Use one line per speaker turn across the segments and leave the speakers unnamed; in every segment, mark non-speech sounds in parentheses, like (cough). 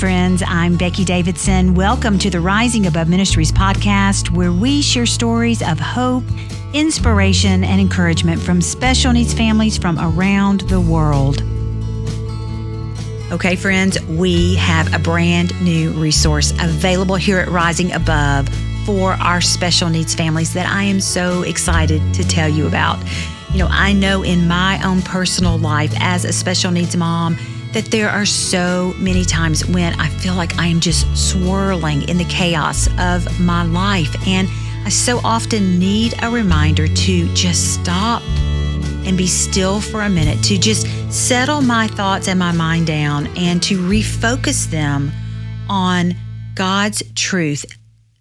Friends, I'm Becky Davidson. Welcome to the Rising Above Ministries podcast, where we share stories of hope, inspiration, and encouragement from special needs families from around the world. Okay, friends, we have a brand new resource available here at Rising Above for our special needs families that I am so excited to tell you about. You know, I know in my own personal life as a special needs mom that there are so many times when I feel like I am just swirling in the chaos of my life. And I so often need a reminder to just stop and be still for a minute, to just settle my thoughts and my mind down and to refocus them on God's truth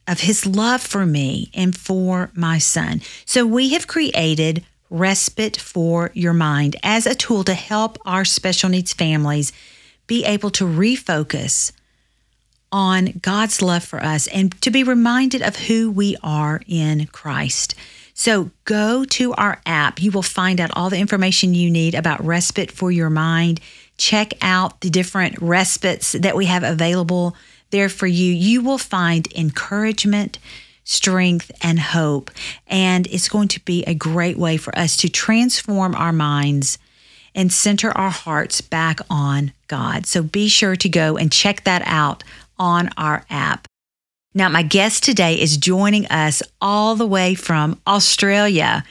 of his love for me and for my son. So we have created respite for your mind as a tool to help our special needs families be able to refocus on God's love for us and to be reminded of who we are in Christ. So go to our app. You will find out all the information you need about respite for your mind. Check out the different respites that we have available there for you. You will find encouragement, strength, and hope. And it's going to be a great way for us to transform our minds and center our hearts back on God. So be sure to go and check that out on our app. Now, my guest today is joining us all the way from Australia.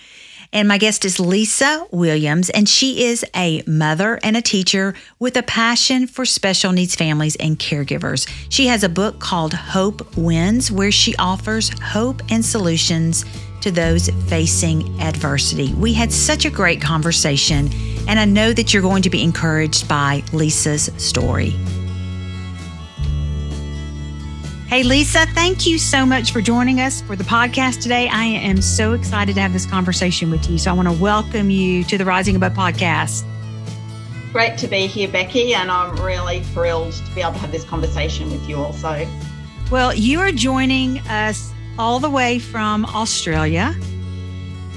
And my guest is Lisa Williams, and she is a mother and a teacher with a passion for special needs families and caregivers. She has a book called Hope Wins, where she offers hope and solutions to those facing adversity. We had such a great conversation, and I know that you're going to be encouraged by Lisa's story. Hey, Lisa, thank you so much for joining us for the podcast today. I am so excited to have this conversation with you. So I want to welcome you to the Rising Above podcast.
Great to be here, Becky, and I'm really thrilled to be able to have this conversation with you also.
Well, you are joining us all the way from Australia.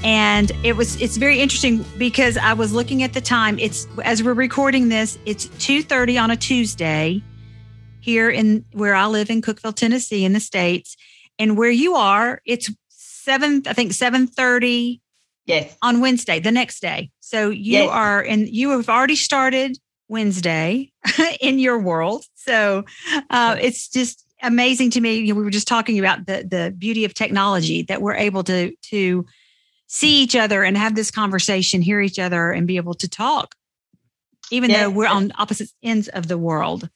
And it was it's very interesting because I was looking at the time. It's as we're recording this, it's 2:30 on a Tuesday here in where I live in Cookeville, Tennessee, in the States. And where you are, it's seven, I think seven thirty.
Yes.
On Wednesday, the next day. So you yes. are and you have already started Wednesday (laughs) in your world. So uh, it's just amazing to me. You know, we were just talking about the the beauty of technology that we're able to to see each other and have this conversation, hear each other, and be able to talk, even yes. though we're on opposite ends of the world.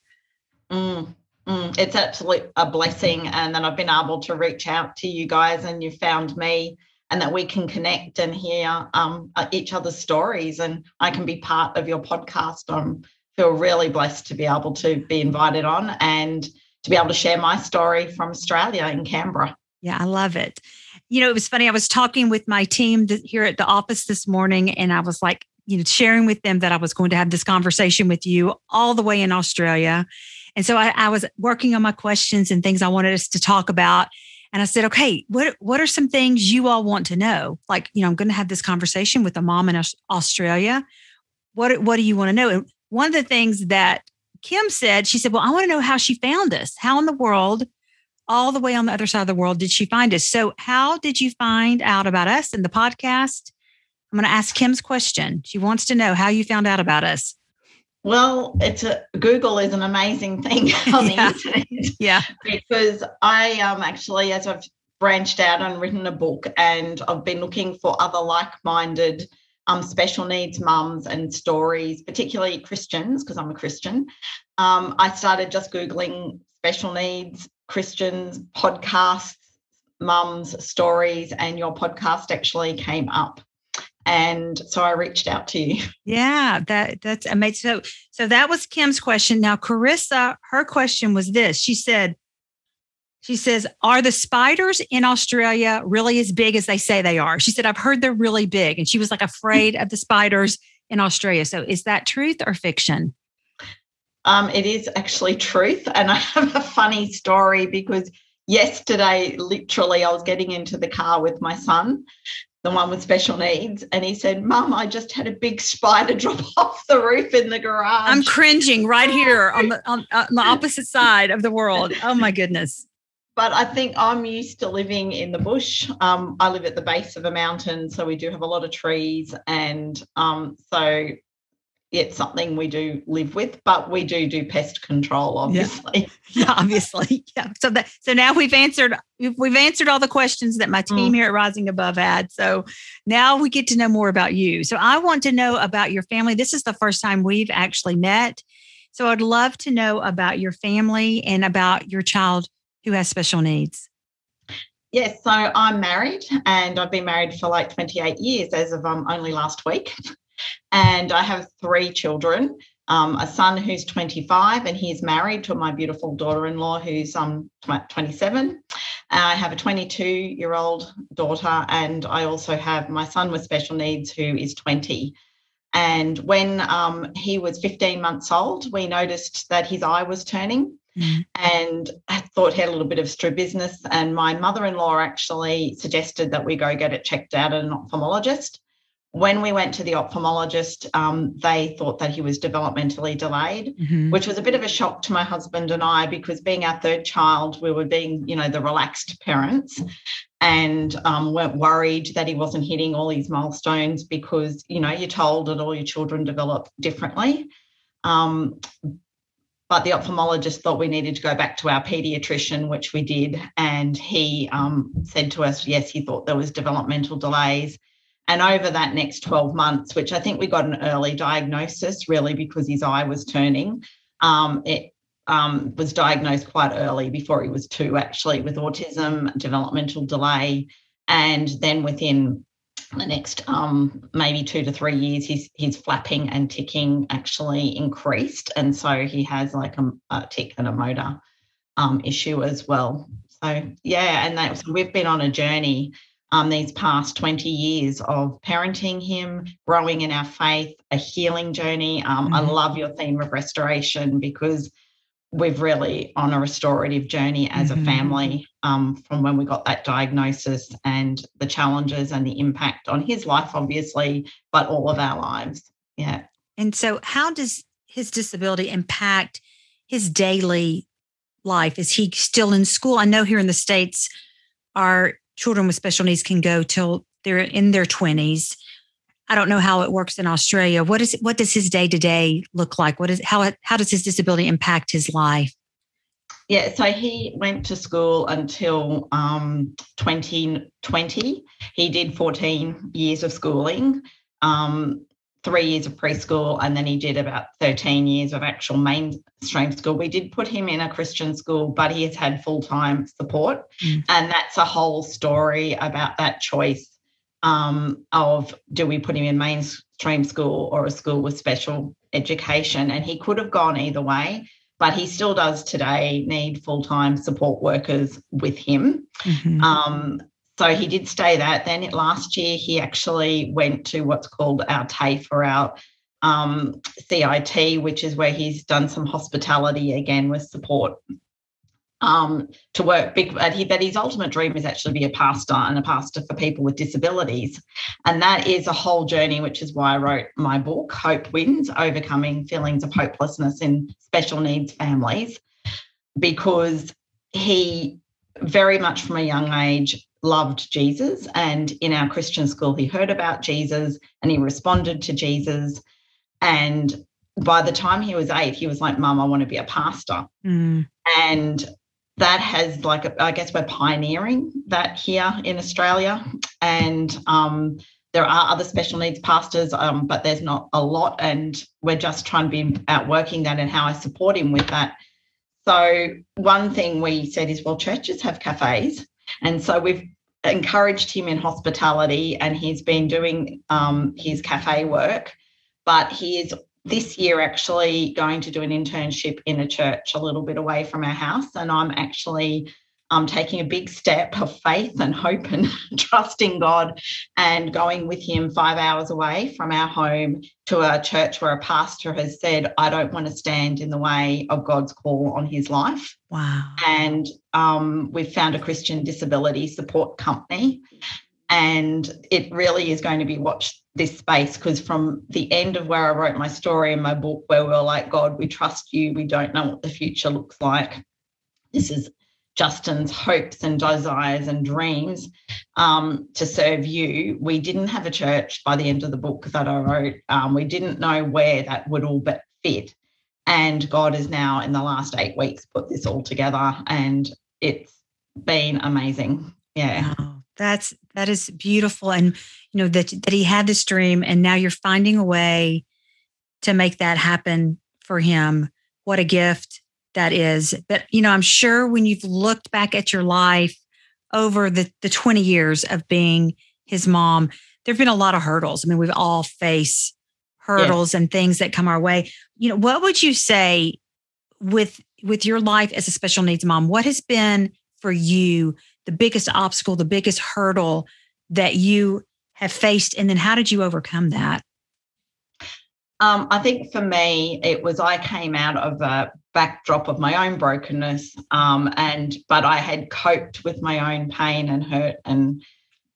Mm, mm, it's absolutely a blessing. And then I've been able to reach out to you guys and you found me and that we can connect and hear um, uh, each other's stories. And I can be part of your podcast. I feel really blessed to be able to be invited on and to be able to share my story from Australia in Canberra.
Yeah, I love it. You know, it was funny. I was talking with my team here at the office this morning, and I was like, you know, sharing with them that I was going to have this conversation with you all the way in Australia. And so I, I, was working on my questions and things I wanted us to talk about. And I said, okay, what, what are some things you all want to know? Like, you know, I'm going to have this conversation with a mom in Australia. What, what do you want to know? And one of the things that Kim said, she said, well, I want to know how she found us. How in the world, all the way on the other side of the world, did she find us? So how did you find out about us in the podcast? I'm going to ask Kim's question. She wants to know how you found out about us.
Well, it's a Google is an amazing thing (laughs) on yeah. the internet. (laughs)
Yeah.
Because I um actually as I've branched out and written a book and I've been looking for other like-minded um, special needs mums and stories, particularly Christians, because I'm a Christian. Um, I started just Googling special needs, Christians, podcasts, mums, stories, and your podcast actually came up and so I reached out to you. (laughs)
Yeah, that that's amazing. So so that was Kim's question. Now Carissa, her question was this. She said, she says, Are the spiders in Australia really as big as they say they are? She said, I've heard they're really big. And she was like afraid of the spiders in Australia. So is that truth or fiction?
Um, it is actually truth. And I have a funny story because yesterday, literally, I was getting into the car with my son the one with special needs, and he said, Mum, I just had a big spider (laughs) drop off the roof in the garage.
I'm cringing right here (laughs) on the, on, on the opposite side of the world. Oh my goodness.
But I think I'm used to living in the bush. Um, I live at the base of a mountain, so we do have a lot of trees. And um, so it's something we do live with, but we do do pest control, obviously.
Yeah, obviously. (laughs) (laughs) Yeah. So that so now we've answered we've answered all the questions that my team mm. here at Rising Above had. So now we get to know more about you. So I want to know about your family. This is the first time we've actually met. So I'd love to know about your family and about your child who has special needs.
Yes, so I'm married and I've been married for like 28 years as of um, only last week. (laughs) And I have three children um, a son who's 25 and he's married to my beautiful daughter in law who's um, 27. I have a 22 year old daughter, and I also have my son with special needs who is 20. And when um, he was 15 months old, we noticed that his eye was turning. Mm. And I thought he had a little bit of strabismus. And my mother in law actually suggested that we go get it checked out at an ophthalmologist. When we went to the ophthalmologist, um, they thought that he was developmentally delayed, mm-hmm. which was a bit of a shock to my husband and I because being our third child, we were being, you know, the relaxed parents and um, weren't worried that he wasn't hitting all these milestones because, you know, you're told that all your children develop differently. Um, but the ophthalmologist thought we needed to go back to our pediatrician, which we did. And he um, said to us, yes, he thought there was developmental delays and over that next 12 months, which I think we got an early diagnosis really because his eye was turning, um, it um, was diagnosed quite early before he was two, actually, with autism, developmental delay. And then within the next um, maybe two to three years, his, his flapping and ticking actually increased. And so he has like a, a tick and a motor um, issue as well. So, yeah, and that, so we've been on a journey um, these past 20 years of parenting him, growing in our faith, a healing journey. Um, mm-hmm. I love your theme of restoration because we've really on a restorative journey as mm-hmm. a family um, from when we got that diagnosis and the challenges and the impact on his life, obviously, but all of our lives. Yeah.
And so, how does his disability impact his daily life? Is he still in school? I know here in the States, our children with special needs can go till they're in their 20s. I don't know how it works in Australia. What is what does his day to day look like? What is how how does his disability impact his life?
Yeah, so he went to school until um, 2020. He did 14 years of schooling. Um, three years of preschool and then he did about 13 years of actual mainstream school. We did put him in a Christian school, but he has had full time support. Mm. And that's a whole story about that choice um, of do we put him in mainstream school or a school with special education? And he could have gone either way. But he still does today need full time support workers with him. Mm-hmm. Um, so he did stay that. Then last year, he actually went to what's called our TAFE or our um, CIT, which is where he's done some hospitality again with support um, to work big. But, he, but his ultimate dream is actually to be a pastor and a pastor for people with disabilities. And that is a whole journey, which is why I wrote my book, Hope Wins Overcoming Feelings of Hopelessness in Special Needs Families, because he very much from a young age loved Jesus. And in our Christian school, he heard about Jesus and he responded to Jesus. And by the time he was eight, he was like, Mom, I want to be a pastor. Mm. And that has, like, I guess we're pioneering that here in Australia. And um, there are other special needs pastors, um, but there's not a lot. And we're just trying to be out working that and how I support him with that. So, one thing we said is, well, churches have cafes. And so we've encouraged him in hospitality and he's been doing um, his cafe work. But he is this year actually going to do an internship in a church a little bit away from our house. And I'm actually um, taking a big step of faith and hope and (laughs) trusting God and going with him five hours away from our home to a church where a pastor has said, I don't want to stand in the way of God's call on his life.
Wow.
And um, we've found a Christian disability support company. And it really is going to be watch this space because from the end of where I wrote my story in my book, where we are like, God, we trust you, we don't know what the future looks like. This is Justin's hopes and desires and dreams um, to serve you. We didn't have a church by the end of the book that I wrote. Um, we didn't know where that would all but fit. And God has now, in the last eight weeks, put this all together, and it's been amazing. Yeah.
Wow, that's that is beautiful, and you know that that He had this dream, and now you're finding a way to make that happen for Him. What a gift! That is. But, you know, I'm sure when you've looked back at your life over the, the 20 years of being his mom, there have been a lot of hurdles. I mean, we've all face hurdles and things that come our way. You know, what would you say with with your life as a special needs mom? What has been for you the biggest obstacle, the biggest hurdle that you have faced? And then how did you overcome that?
Um, I think for me, it was I came out of a backdrop of my own brokenness, um, and but I had coped with my own pain and hurt and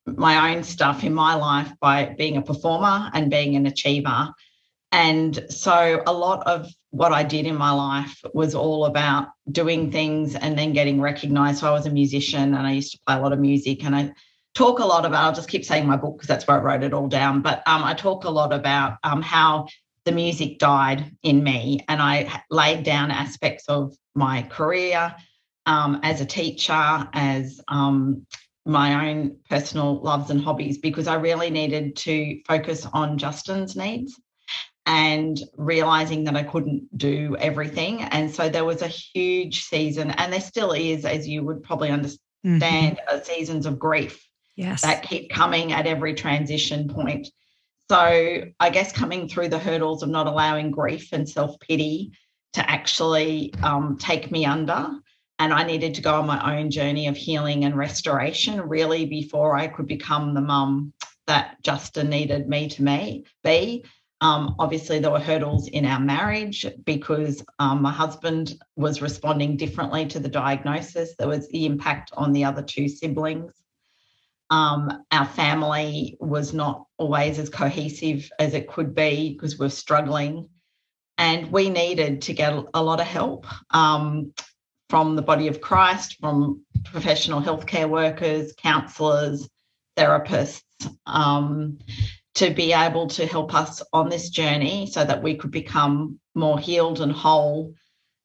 my own stuff in my life by being a performer and being an achiever. And so a lot of what I did in my life was all about doing things and then getting recognized. So I was a musician and I used to play a lot of music and I talk a lot about, I'll just keep saying my book because that's where I wrote it all down, but um, I talk a lot about um, how the music died in me and I laid down aspects of my career um, as a teacher, as um, my own personal loves and hobbies, because I really needed to focus on Justin's needs and realizing that I couldn't do everything. And so there was a huge season, and there still is, as you would probably understand, mm-hmm. seasons of grief
yes.
that keep coming at every transition point. So I guess coming through the hurdles of not allowing grief and self pity to actually um, take me under. And I needed to go on my own journey of healing and restoration really before I could become the mum that Justin needed me to me, be. Um, obviously, there were hurdles in our marriage because um, my husband was responding differently to the diagnosis. There was the impact on the other two siblings. Um, our family was not always as cohesive as it could be because we're struggling. And we needed to get a lot of help um, from the body of Christ, from professional healthcare workers, counsellors, therapists, um, to be able to help us on this journey so that we could become more healed and whole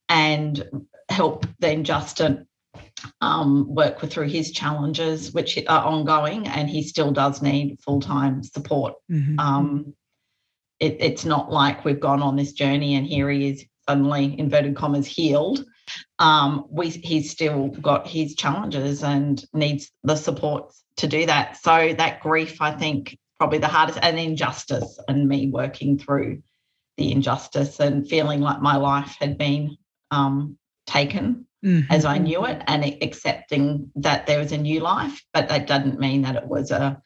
and help then Justin um, work with through his challenges, which are ongoing, and he still does need full time support. Mm-hmm. Um, it, it's not like we've gone on this journey and here he is suddenly inverted commas healed. Um, we he's still got his challenges and needs the support to do that. So that grief, I think, probably the hardest, and injustice, and me working through the injustice and feeling like my life had been um, taken mm-hmm. as I knew it and accepting that there was a new life, but that doesn't mean that it was a,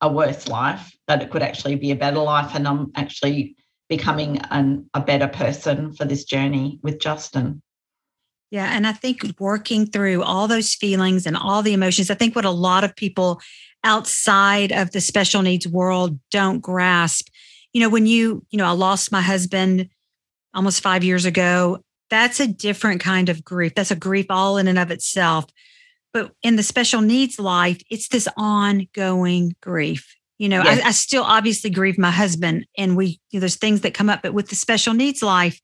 a worse life, that it could actually be a better life. And I'm actually becoming an, a better person for this journey with Justin.
Yeah. And I think working through all those feelings and all the emotions, I think what a lot of people outside of the special needs world don't grasp. You know, when you, you know, I lost my husband almost five years ago that's a different kind of grief. That's a grief all in and of itself. But in the special needs life, it's this ongoing grief. You know, yes. I, I, still obviously grieve my husband, and we you know, there's things that come up. But with the special needs life,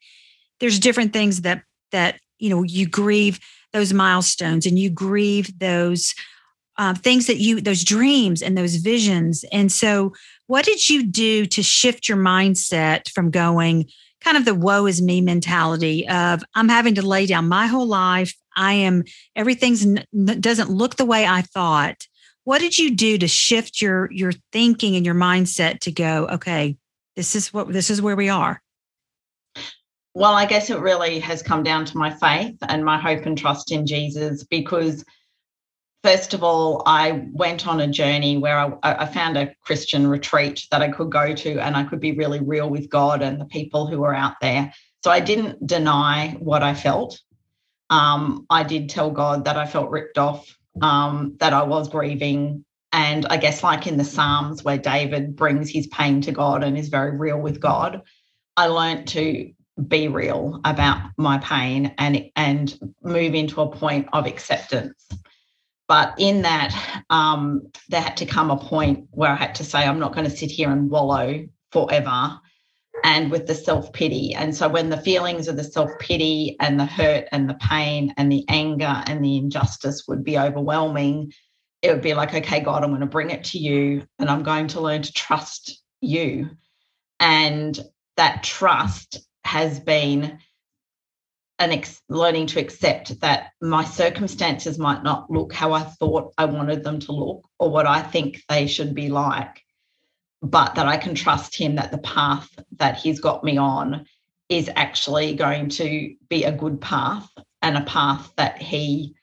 there's different things that that you know you grieve those milestones, and you grieve those uh, things that you those dreams and those visions. And so, what did you do to shift your mindset from going? Kind of the woe is me mentality of I'm having to lay down my whole life. I am everything's doesn't look the way I thought. What did you do to shift your your thinking and your mindset to go, okay, this is what this is where we are?
Well, I guess it really has come down to my faith and my hope and trust in Jesus because first of all, I went on a journey where I, I, found a Christian retreat that I could go to and I could be really real with God and the people who were out there. So I didn't deny what I felt. Um, I did tell God that I felt ripped off, um, that I was grieving, and I guess, like in the Psalms, where David brings his pain to God and is very real with God, I learned to be real about my pain and and move into a point of acceptance. But in that, um, there had to come a point where I had to say, I'm not going to sit here and wallow forever and with the self pity. And so when the feelings of the self pity and the hurt and the pain and the anger and the injustice would be overwhelming, it would be like, okay, God, I'm going to bring it to you and I'm going to learn to trust you. And that trust has been an ex- learning to accept that my circumstances might not look how I thought I wanted them to look or what I think they should be like, but that I can trust him that the path that he's got me on is actually going to be a good path and a path that he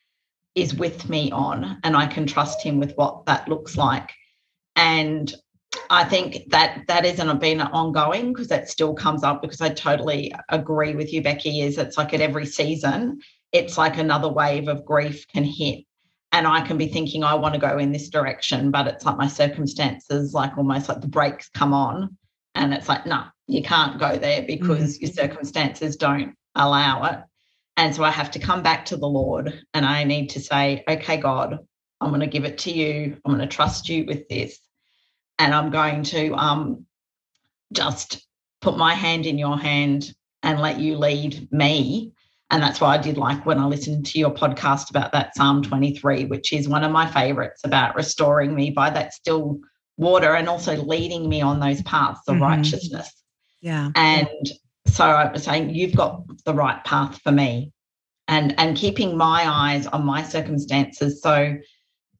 is with me on and I can trust him with what that looks like. And I think that that isn't been ongoing because that still comes up because I totally agree with you, Becky, is it's like at every season, it's like another wave of grief can hit. And I can be thinking, I want to go in this direction, but it's like my circumstances, like almost like the brakes come on. And it's like, no, you can't go there because mm-hmm. your circumstances don't allow it. And so I have to come back to the Lord and I need to say, okay, God, I'm going to give it to you. I'm going to trust you with this. And I'm going to um, just put my hand in your hand and let you lead me. And that's why I did like when I listened to your podcast about that Psalm 23, which is one of my favorites about restoring me by that still water and also leading me on those paths of mm-hmm. righteousness.
Yeah.
And so I was saying, you've got the right path for me. And, and keeping my eyes on my circumstances. So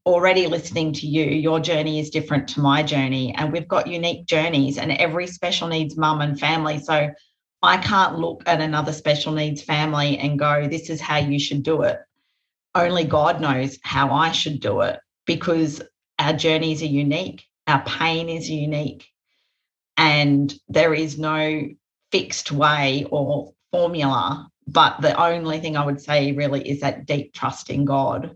already listening to you, your journey is different to my journey. And we've got unique journeys and every special needs mum and family. So I can't look at another special needs family and go, this is how you should do it. Only God knows how I should do it because our journeys are unique, our pain is unique, and there is no fixed way or formula. But the only thing I would say really is that deep trust in God,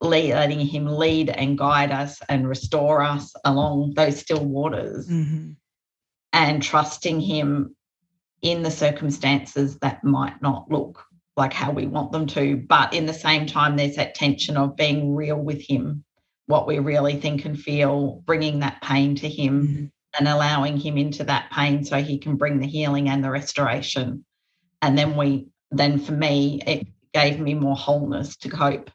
letting Him lead and guide us and restore us along those still waters, mm-hmm. and trusting Him in the circumstances that might not look like how we want them to. But in the same time, there's that tension of being real with Him, what we really think and feel, bringing that pain to Him. Mm-hmm and allowing him into that pain so he can bring the healing and the restoration. And then we, then for me, it gave me more wholeness to cope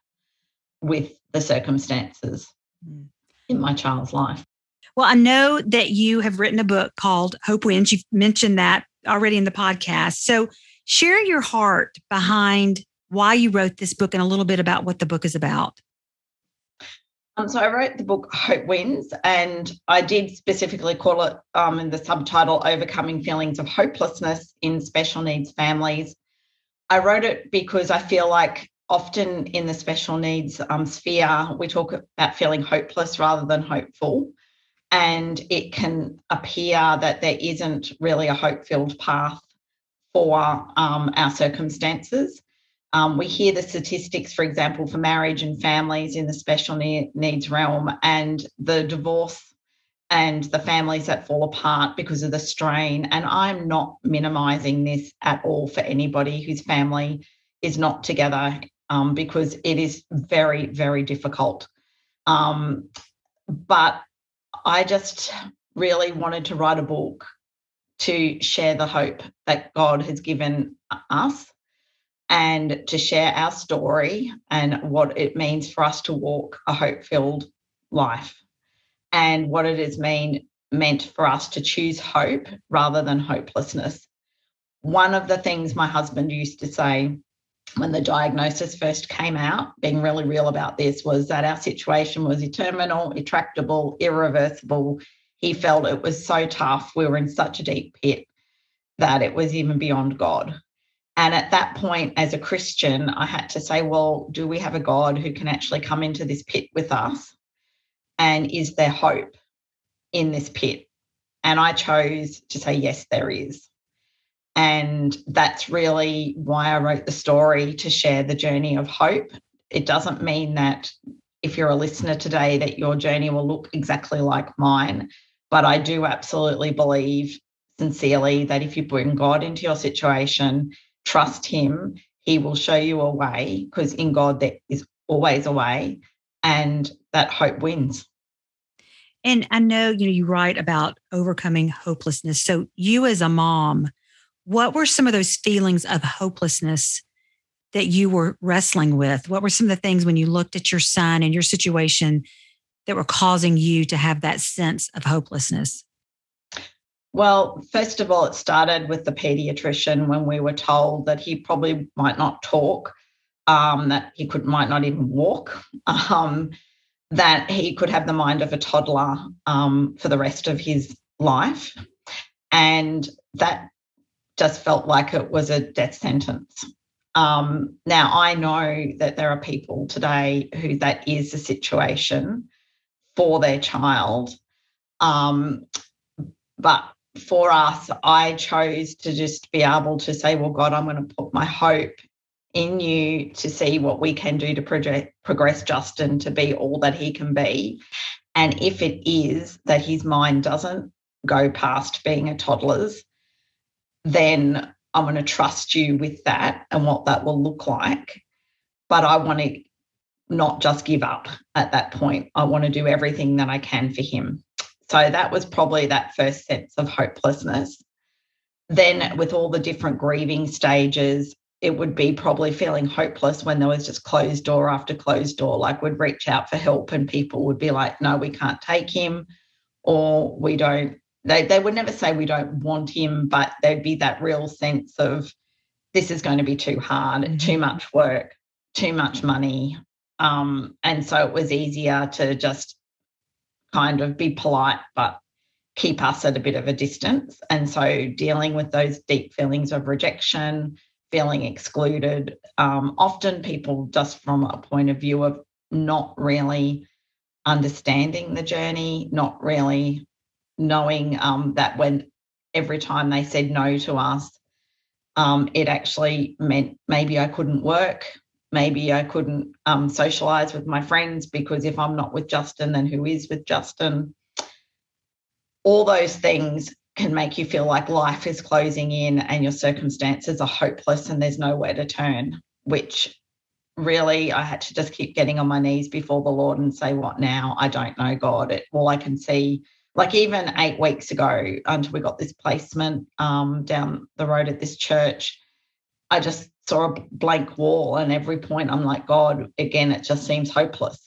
with the circumstances mm. in my child's life.
Well, I know that you have written a book called Hope Wins. You've mentioned that already in the podcast. So share your heart behind why you wrote this book and a little bit about what the book is about.
Um, so I wrote the book Hope Wins, and I did specifically call it um, in the subtitle Overcoming Feelings of Hopelessness in Special Needs Families. I wrote it because I feel like often in the special needs um, sphere, we talk about feeling hopeless rather than hopeful. And it can appear that there isn't really a hope filled path for um, our circumstances. Um, we hear the statistics, for example, for marriage and families in the special needs realm and the divorce and the families that fall apart because of the strain. And I'm not minimizing this at all for anybody whose family is not together um, because it is very, very difficult. Um, but I just really wanted to write a book to share the hope that God has given us and to share our story and what it means for us to walk a hope filled life and what it has mean, meant for us to choose hope rather than hopelessness. One of the things my husband used to say when the diagnosis first came out, being really real about this, was that our situation was terminal, intractable, irreversible. He felt it was so tough. We were in such a deep pit that it was even beyond God. And at that point, as a Christian, I had to say, well, do we have a God who can actually come into this pit with us? And is there hope in this pit? And I chose to say, yes, there is. And that's really why I wrote the story to share the journey of hope. It doesn't mean that if you're a listener today, that your journey will look exactly like mine. But I do absolutely believe sincerely that if you bring God into your situation, trust Him, He will show you a way because in God there is always a way and that hope wins.
And I know you know you write about overcoming hopelessness. So you as a mom, what were some of those feelings of hopelessness that you were wrestling with? What were some of the things when you looked at your son and your situation that were causing you to have that sense of hopelessness?
Well, first of all, it started with the pediatrician when we were told that he probably might not talk, um, that he could might not even walk, (laughs) um, that he could have the mind of a toddler um, for the rest of his life, and that just felt like it was a death sentence. Um, now, I know that there are people today who that is the situation for their child. Um, but for us, I chose to just be able to say, well, God, I'm going to put my hope in you to see what we can do to project, progress Justin to be all that he can be. And if it is that his mind doesn't go past being a toddler's, then I'm going to trust you with that and what that will look like. But I want to not just give up at that point. I want to do everything that I can for him. So that was probably that first sense of hopelessness. Then, with all the different grieving stages, it would be probably feeling hopeless when there was just closed door after closed door. Like we'd reach out for help and people would be like, no, we can't take him, or we don't they, they would never say we don't want him, but there'd be that real sense of this is going to be too hard, mm-hmm. too much work, too much money. Um, and so it was easier to just kind of be polite, but keep us at a bit of a distance. And so dealing with those deep feelings of rejection, feeling excluded, um, often people just from a point of view of not really understanding the journey, not really knowing um, that when every time they said no to us, um, it actually meant maybe I couldn't work, maybe I couldn't um, socialize with my friends because if I'm not with Justin, then who is with Justin? All those things can make you feel like life is closing in and your circumstances are hopeless and there's nowhere to turn, which really I had to just keep getting on my knees before the Lord and say, What now? I don't know, God. It, all I can see like even eight weeks ago until we got this placement um, down the road at this church i just saw a blank wall and every point i'm like god again it just seems hopeless.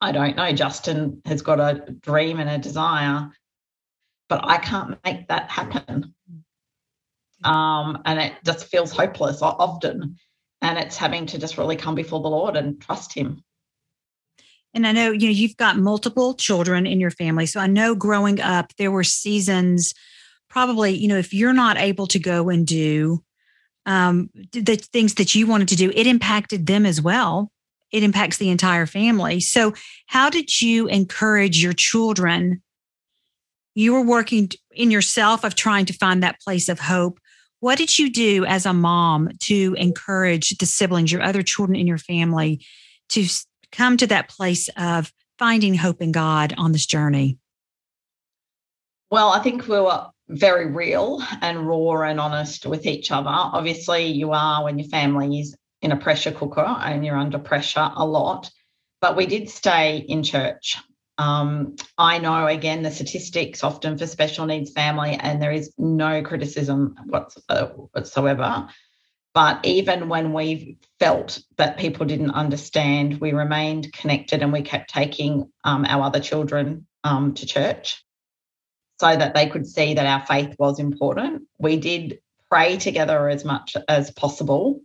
I don't know. Justin has got a dream and a desire but i can't make that happen. Um, and it just feels hopeless often. And it's having to just really come before the lord and trust him
and I know you know you've got multiple children in your family. So I know growing up there were seasons probably, you know, if you're not able to go and do um, the things that you wanted to do, it impacted them as well. It impacts the entire family. So how did you encourage your children? You were working in yourself of trying to find that place of hope. What did you do as a mom to encourage the siblings, your other children in your family, to come to that place of finding hope in God on this journey?
Well, I think we were very real and raw and honest with each other. Obviously, you are when your family is in a pressure cooker and you're under pressure a lot. But we did stay in church. Um, I know again the statistics often for special needs family, and there is no criticism whatsoever. But even when we felt that people didn't understand, we remained connected and we kept taking um, our other children um, to church so that they could see that our faith was important. We did pray together as much as possible,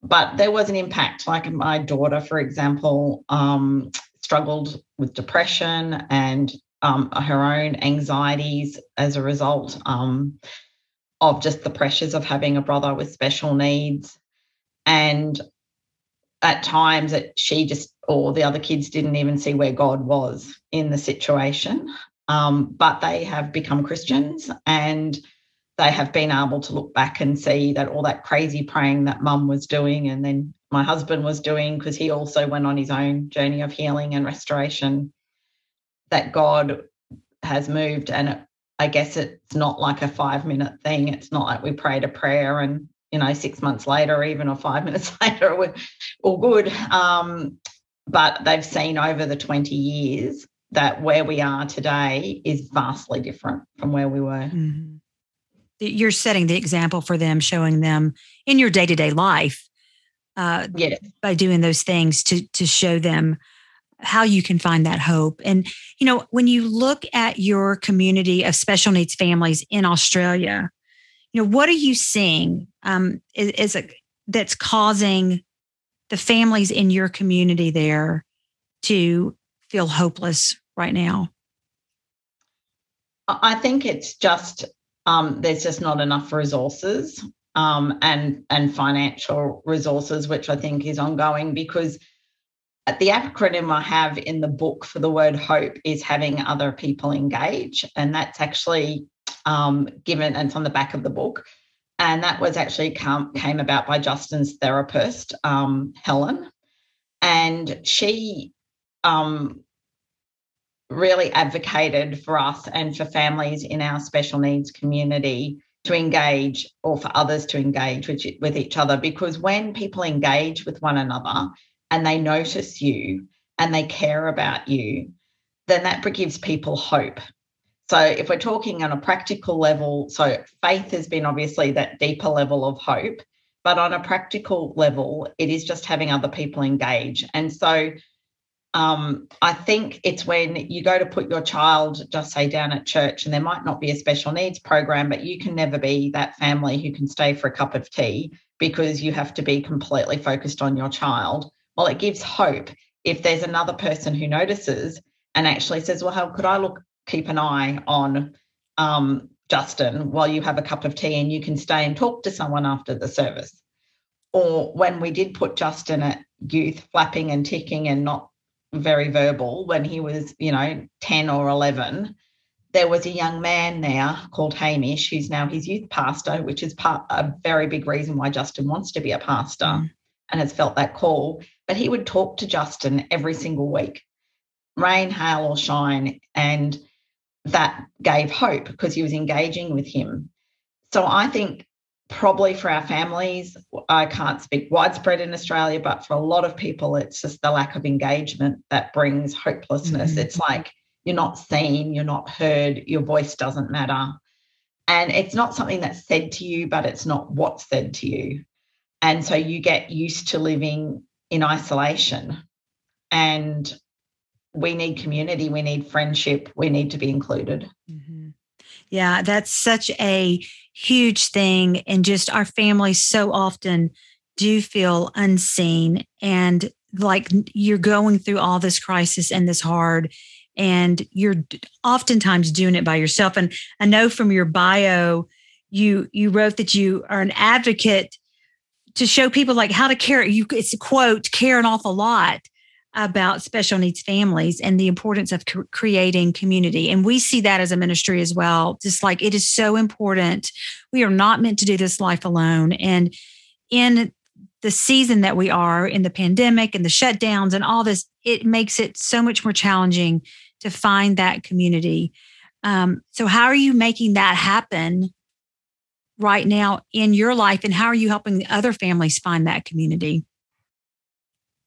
but there was an impact. Like my daughter, for example, um, struggled with depression and um, her own anxieties as a result. Of just the pressures of having a brother with special needs. And at times that she just or the other kids didn't even see where God was in the situation. Um, but they have become Christians and they have been able to look back and see that all that crazy praying that mum was doing and then my husband was doing, because he also went on his own journey of healing and restoration, that God has moved. And it, I guess it's not like a five minute thing. It's not like we prayed a prayer and, you know, six months later, even or five (laughs) minutes later, we're all good. Um, but they've seen over the 20 years that where we are today is vastly different from where we were. Mm-hmm.
You're setting the example for them, showing them in your day to day life uh,
yes.
by doing those things to to show them how you can find that hope. And you know, when you look at your community of special needs families in Australia, you know, what are you seeing um, is, is a, that's causing the families in your community there to feel hopeless right now?
I think it's just um, there's just not enough resources um, and and financial resources, which I think is ongoing because the acronym I have in the book for the word hope is having other people engage, and that's actually um, given and it's on the back of the book, and that was actually come, came about by Justin's therapist, um, Helen, and she um, really advocated for us and for families in our special needs community to engage or for others to engage with, with each other because when people engage with one another and they notice you and they care about you then that gives people hope so if we're talking on a practical level so faith has been obviously that deeper level of hope but on a practical level it is just having other people engage and so um, I think it's when you go to put your child, just say down at church, and there might not be a special needs program, but you can never be that family who can stay for a cup of tea because you have to be completely focused on your child. Well, it gives hope if there's another person who notices and actually says, Well, how could I look, keep an eye on um, Justin while you have a cup of tea and you can stay and talk to someone after the service? Or when we did put Justin at youth flapping and ticking and not very verbal when he was, you know, 10 or 11. There was a young man there called Hamish, who's now his youth pastor, which is part a very big reason why Justin wants to be a pastor mm. and has felt that call. But he would talk to Justin every single week, rain, hail, or shine. And that gave hope because he was engaging with him. So I think probably for our families, I can't speak widespread in Australia, but for a lot of people, it's just the lack of engagement that brings hopelessness. Mm-hmm. It's like you're not seen, you're not heard, your voice doesn't matter. And it's not something that's said to you, but it's not what's said to you. And so you get used to living in isolation. And we need community, we need friendship, we need to be included.
Mm-hmm. Yeah, that's such a huge thing. And just our families so often do feel unseen and like you're going through all this crisis and this hard and you're oftentimes doing it by yourself and i know from your bio you you wrote that you are an advocate to show people like how to care you it's a quote care an awful lot about special needs families and the importance of creating community. And we see that as a ministry as well. Just like it is so important. We are not meant to do this life alone. And in the season that we are in the pandemic and the shutdowns and all this, it makes it so much more challenging to find that community. Um, so, how are you making that happen right now in your life? And how are you helping other families find that community?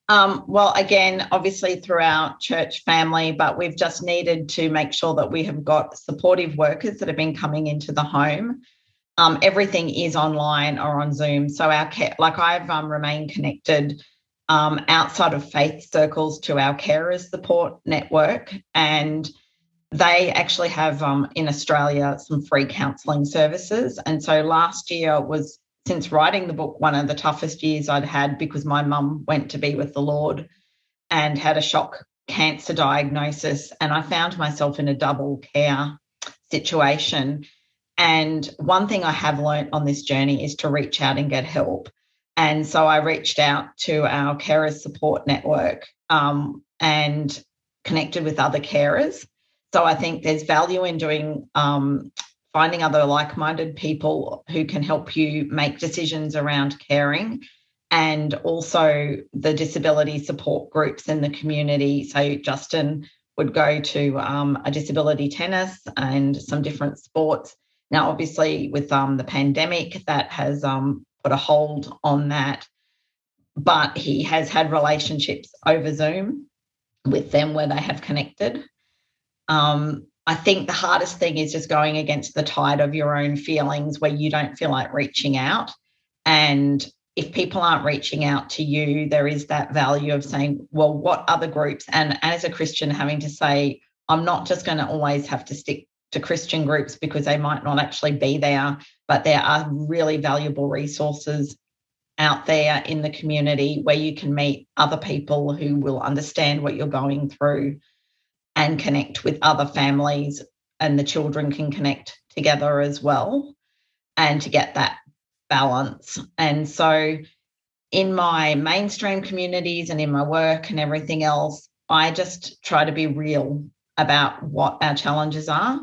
Um, well, again, obviously throughout church family, but we've just needed to make sure that we have got supportive workers that have been coming into the home. Um, everything is online or on Zoom. So our care, like I've um, remained connected um, outside of faith circles to our carers support network, and they actually have um, in Australia some free counselling services. And so last year was since writing the book, one of the toughest years I'd had because my mum went to be with the Lord and had a shock cancer diagnosis. And I found myself in a double care situation. And one thing I have learnt on this journey is to reach out and get help. And so I reached out to our carers support network um, and connected with other carers. So I think there's value in doing um, finding other like minded people who can help you make decisions around caring and also the disability support groups in the community. So Justin would go to um, a disability tennis and some different sports. Now, obviously, with um, the pandemic, that has um, put a hold on that. But he has had relationships over Zoom with them where they have connected. Um, I think the hardest thing is just going against the tide of your own feelings where you don't feel like reaching out. And if people aren't reaching out to you, there is that value of saying, well, what other groups? And as a Christian, having to say, I'm not just going to always have to stick to Christian groups because they might not actually be there, but there are really valuable resources out there in the community where you can meet other people who will understand what you're going through and connect with other families, and the children can connect together as well, and to get that balance. And so, in my mainstream communities and in my work and everything else, I just try to be real about what our challenges are.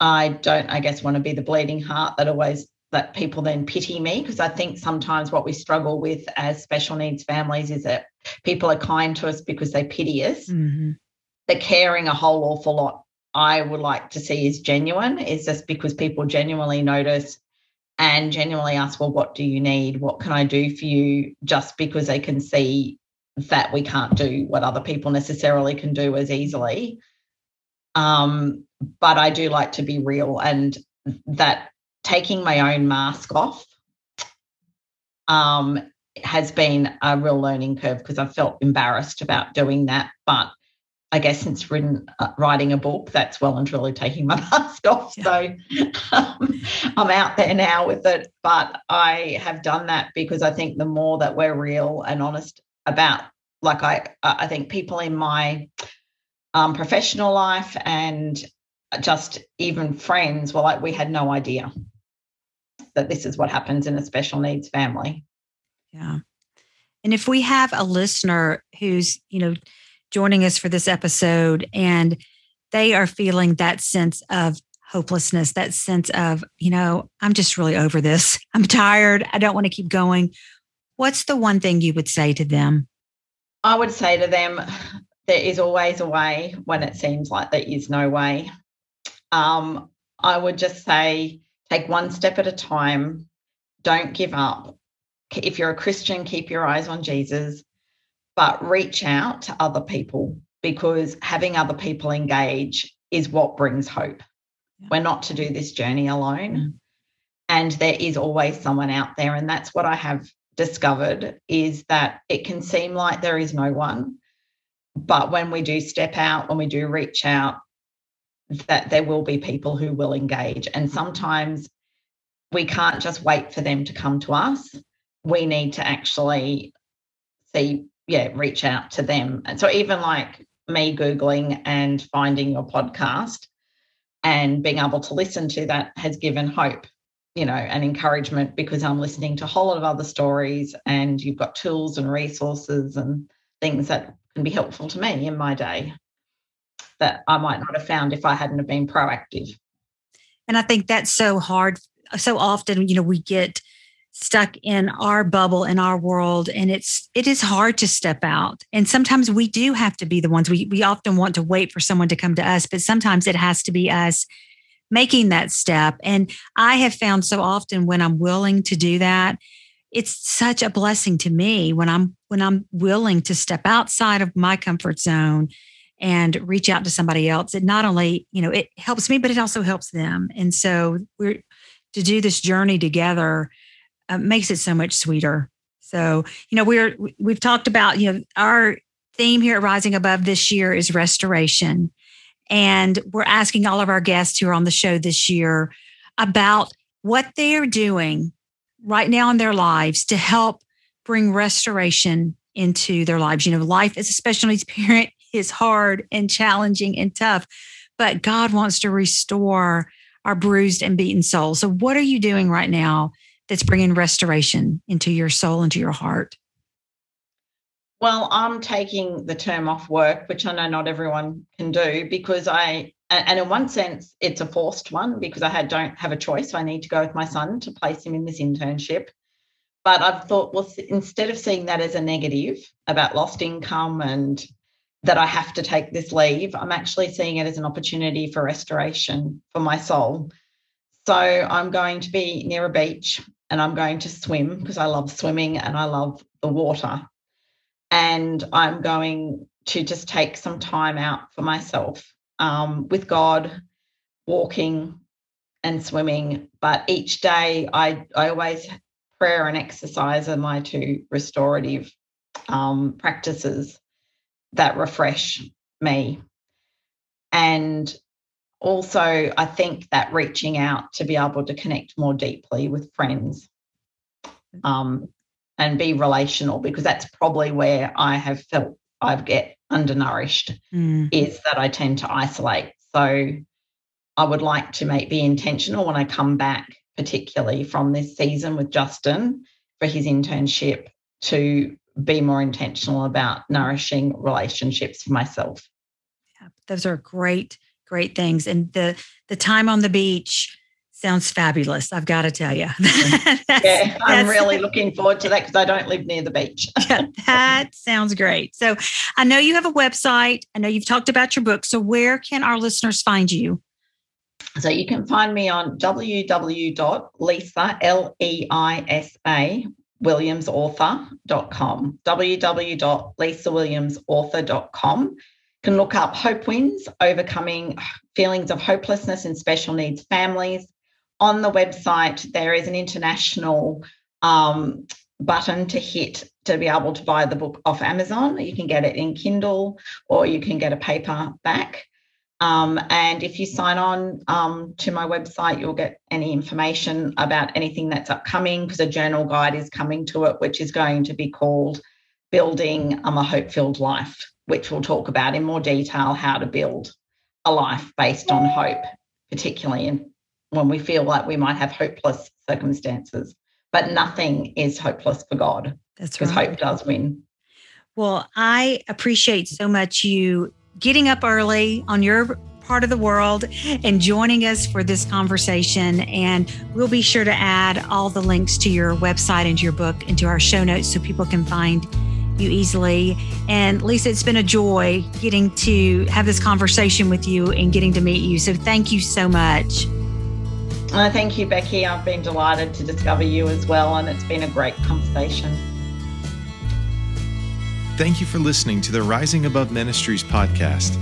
I don't, I guess, want to be the bleeding heart that always that people then pity me because I think sometimes what we struggle with as special needs families is that people are kind to us because they pity us. Mm-hmm. The caring a whole awful lot I would like to see is genuine, is just because people genuinely notice and genuinely ask, well, what do you need? What can I do for you? Just because they can see that we can't do what other people necessarily can do as easily. Um, but I do like to be real and that taking my own mask off um, has been a real learning curve because I felt embarrassed about doing that. But I guess since written, uh, writing a book, that's well and truly taking my (laughs) mask off. Yeah. So um, I'm out there now with it. But I have done that because I think the more that we're real and honest about, like I, I think people in my um, professional life and just even friends were like, we had no idea that this is what happens in a special needs family.
Yeah. And if we have a listener who's, you know, joining us for this episode and they are feeling that sense of hopelessness, that sense of, you know, I'm just really over this. (laughs) I'm tired. I don't want to keep going. What's the one thing you would say to them?
I would say to them, there is always a way when it seems like there is no way. Um, I would just say, Take one step at a time. Don't give up. If you're a Christian, keep your eyes on Jesus, but reach out to other people because having other people engage is what brings hope. Yeah. We're not to do this journey alone. And there is always someone out there. And that's what I have discovered is that it can seem like there is no one. But when we do step out, when we do reach out, that there will be people who will engage. And sometimes we can't just wait for them to come to us. We need to actually see, yeah, reach out to them. And so even like me Googling and finding your podcast and being able to listen to that has given hope, you know, and encouragement because I'm listening to a whole lot of other stories and you've got tools and resources and things that can be helpful to me in my day that I might not have found if I hadn't have been proactive.
And I think that's so hard. So often, you know, we get stuck in our bubble in our world and it's it is hard to step out. And sometimes we do have to be the ones we we often want to wait for someone to come to us but sometimes it has to be us making that step. And i have found so often when i'm willing to do that it's such a blessing to me when i'm when i'm willing to step outside of my comfort zone and reach out to somebody else. It not only you know it helps me but it also helps them. And so we're to do this journey together uh, makes it so much sweeter so you know we're we've talked about you know our theme here at rising above this year is restoration and we're asking all of our guests who are on the show this year about what they're doing right now in their lives to help bring restoration into their lives. You know, life as a special needs parent (laughs) is hard and challenging and tough, but God wants to restore our bruised and beaten soul. So, what are you doing right now that's bringing restoration into your soul, into your heart?
Well, I'm taking the term off work, which I know not everyone can do because I, and in one sense, it's a forced one because I had, don't have a choice. So I need to go with my son to place him in this internship. but I've thought, well, instead of seeing that as a negative about lost income and that I have to take this leave, I'm actually seeing it as an opportunity for restoration for my soul. So I'm going to be near a beach and I'm going to swim because I love swimming and I love the water. And I'm going to just take some time out for myself um, with God, walking and swimming. But each day, I, I always prayer and exercise are my two restorative um, practices that refresh me. And also, I think that reaching out to be able to connect more deeply with friends um, and be relational, because that's probably where I have felt I get undernourished, mm. is that I tend to isolate. So I would like to make be intentional when I come back, particularly from this season with Justin for his internship, to be more intentional about nourishing relationships for myself.
Yeah, those are great, great things. And the the time on the beach sounds fabulous. I've got to tell you. (laughs)
yeah, I'm really looking forward to that because I don't live near the beach. (laughs)
yeah, that sounds great. So I know you have a website. I know you've talked about your book. So where can our listeners find you?
So you can find me on www.leisa, L-E-I-S-A, williamsauthor.com, www.leisawilliamsauthor.com. Can look up Hope Wins, Overcoming Feelings of Hopelessness in Special Needs Families. On the website, there is an international um, button to hit to be able to buy the book off Amazon. You can get it in Kindle or you can get a paperback. Um, and if you sign on um, to my website, you'll get any information about anything that's upcoming because a journal guide is coming to it, which is going to be called Building um, a Hope Filled Life, which we'll talk about in more detail how to build a life based on hope, particularly in, when we feel like we might have hopeless circumstances. But nothing is hopeless for God.
That's
right. Because hope does win.
Well, I appreciate so much you getting up early on your part of the world and joining us for this conversation. And we'll be sure to add all the links to your website and to your book into our show notes so people can find you easily. And Leisa, it's been a joy getting to have this conversation with you and getting to meet you. So thank you so much.
Uh, thank you, Becky. I've been delighted to discover you as well, and it's been a great conversation.
Thank you for listening to the Rising Above Ministries podcast.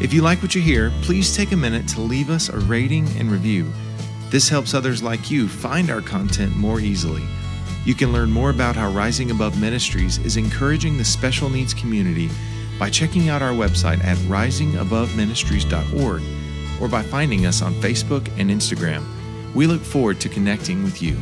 If you like what you hear, please take a minute to leave us a rating and review. This helps others like you find our content more easily. You can learn more about how Rising Above Ministries is encouraging the special needs community by checking out our website at risingaboveministries.org or by finding us on Facebook and Instagram. We look forward to connecting with you.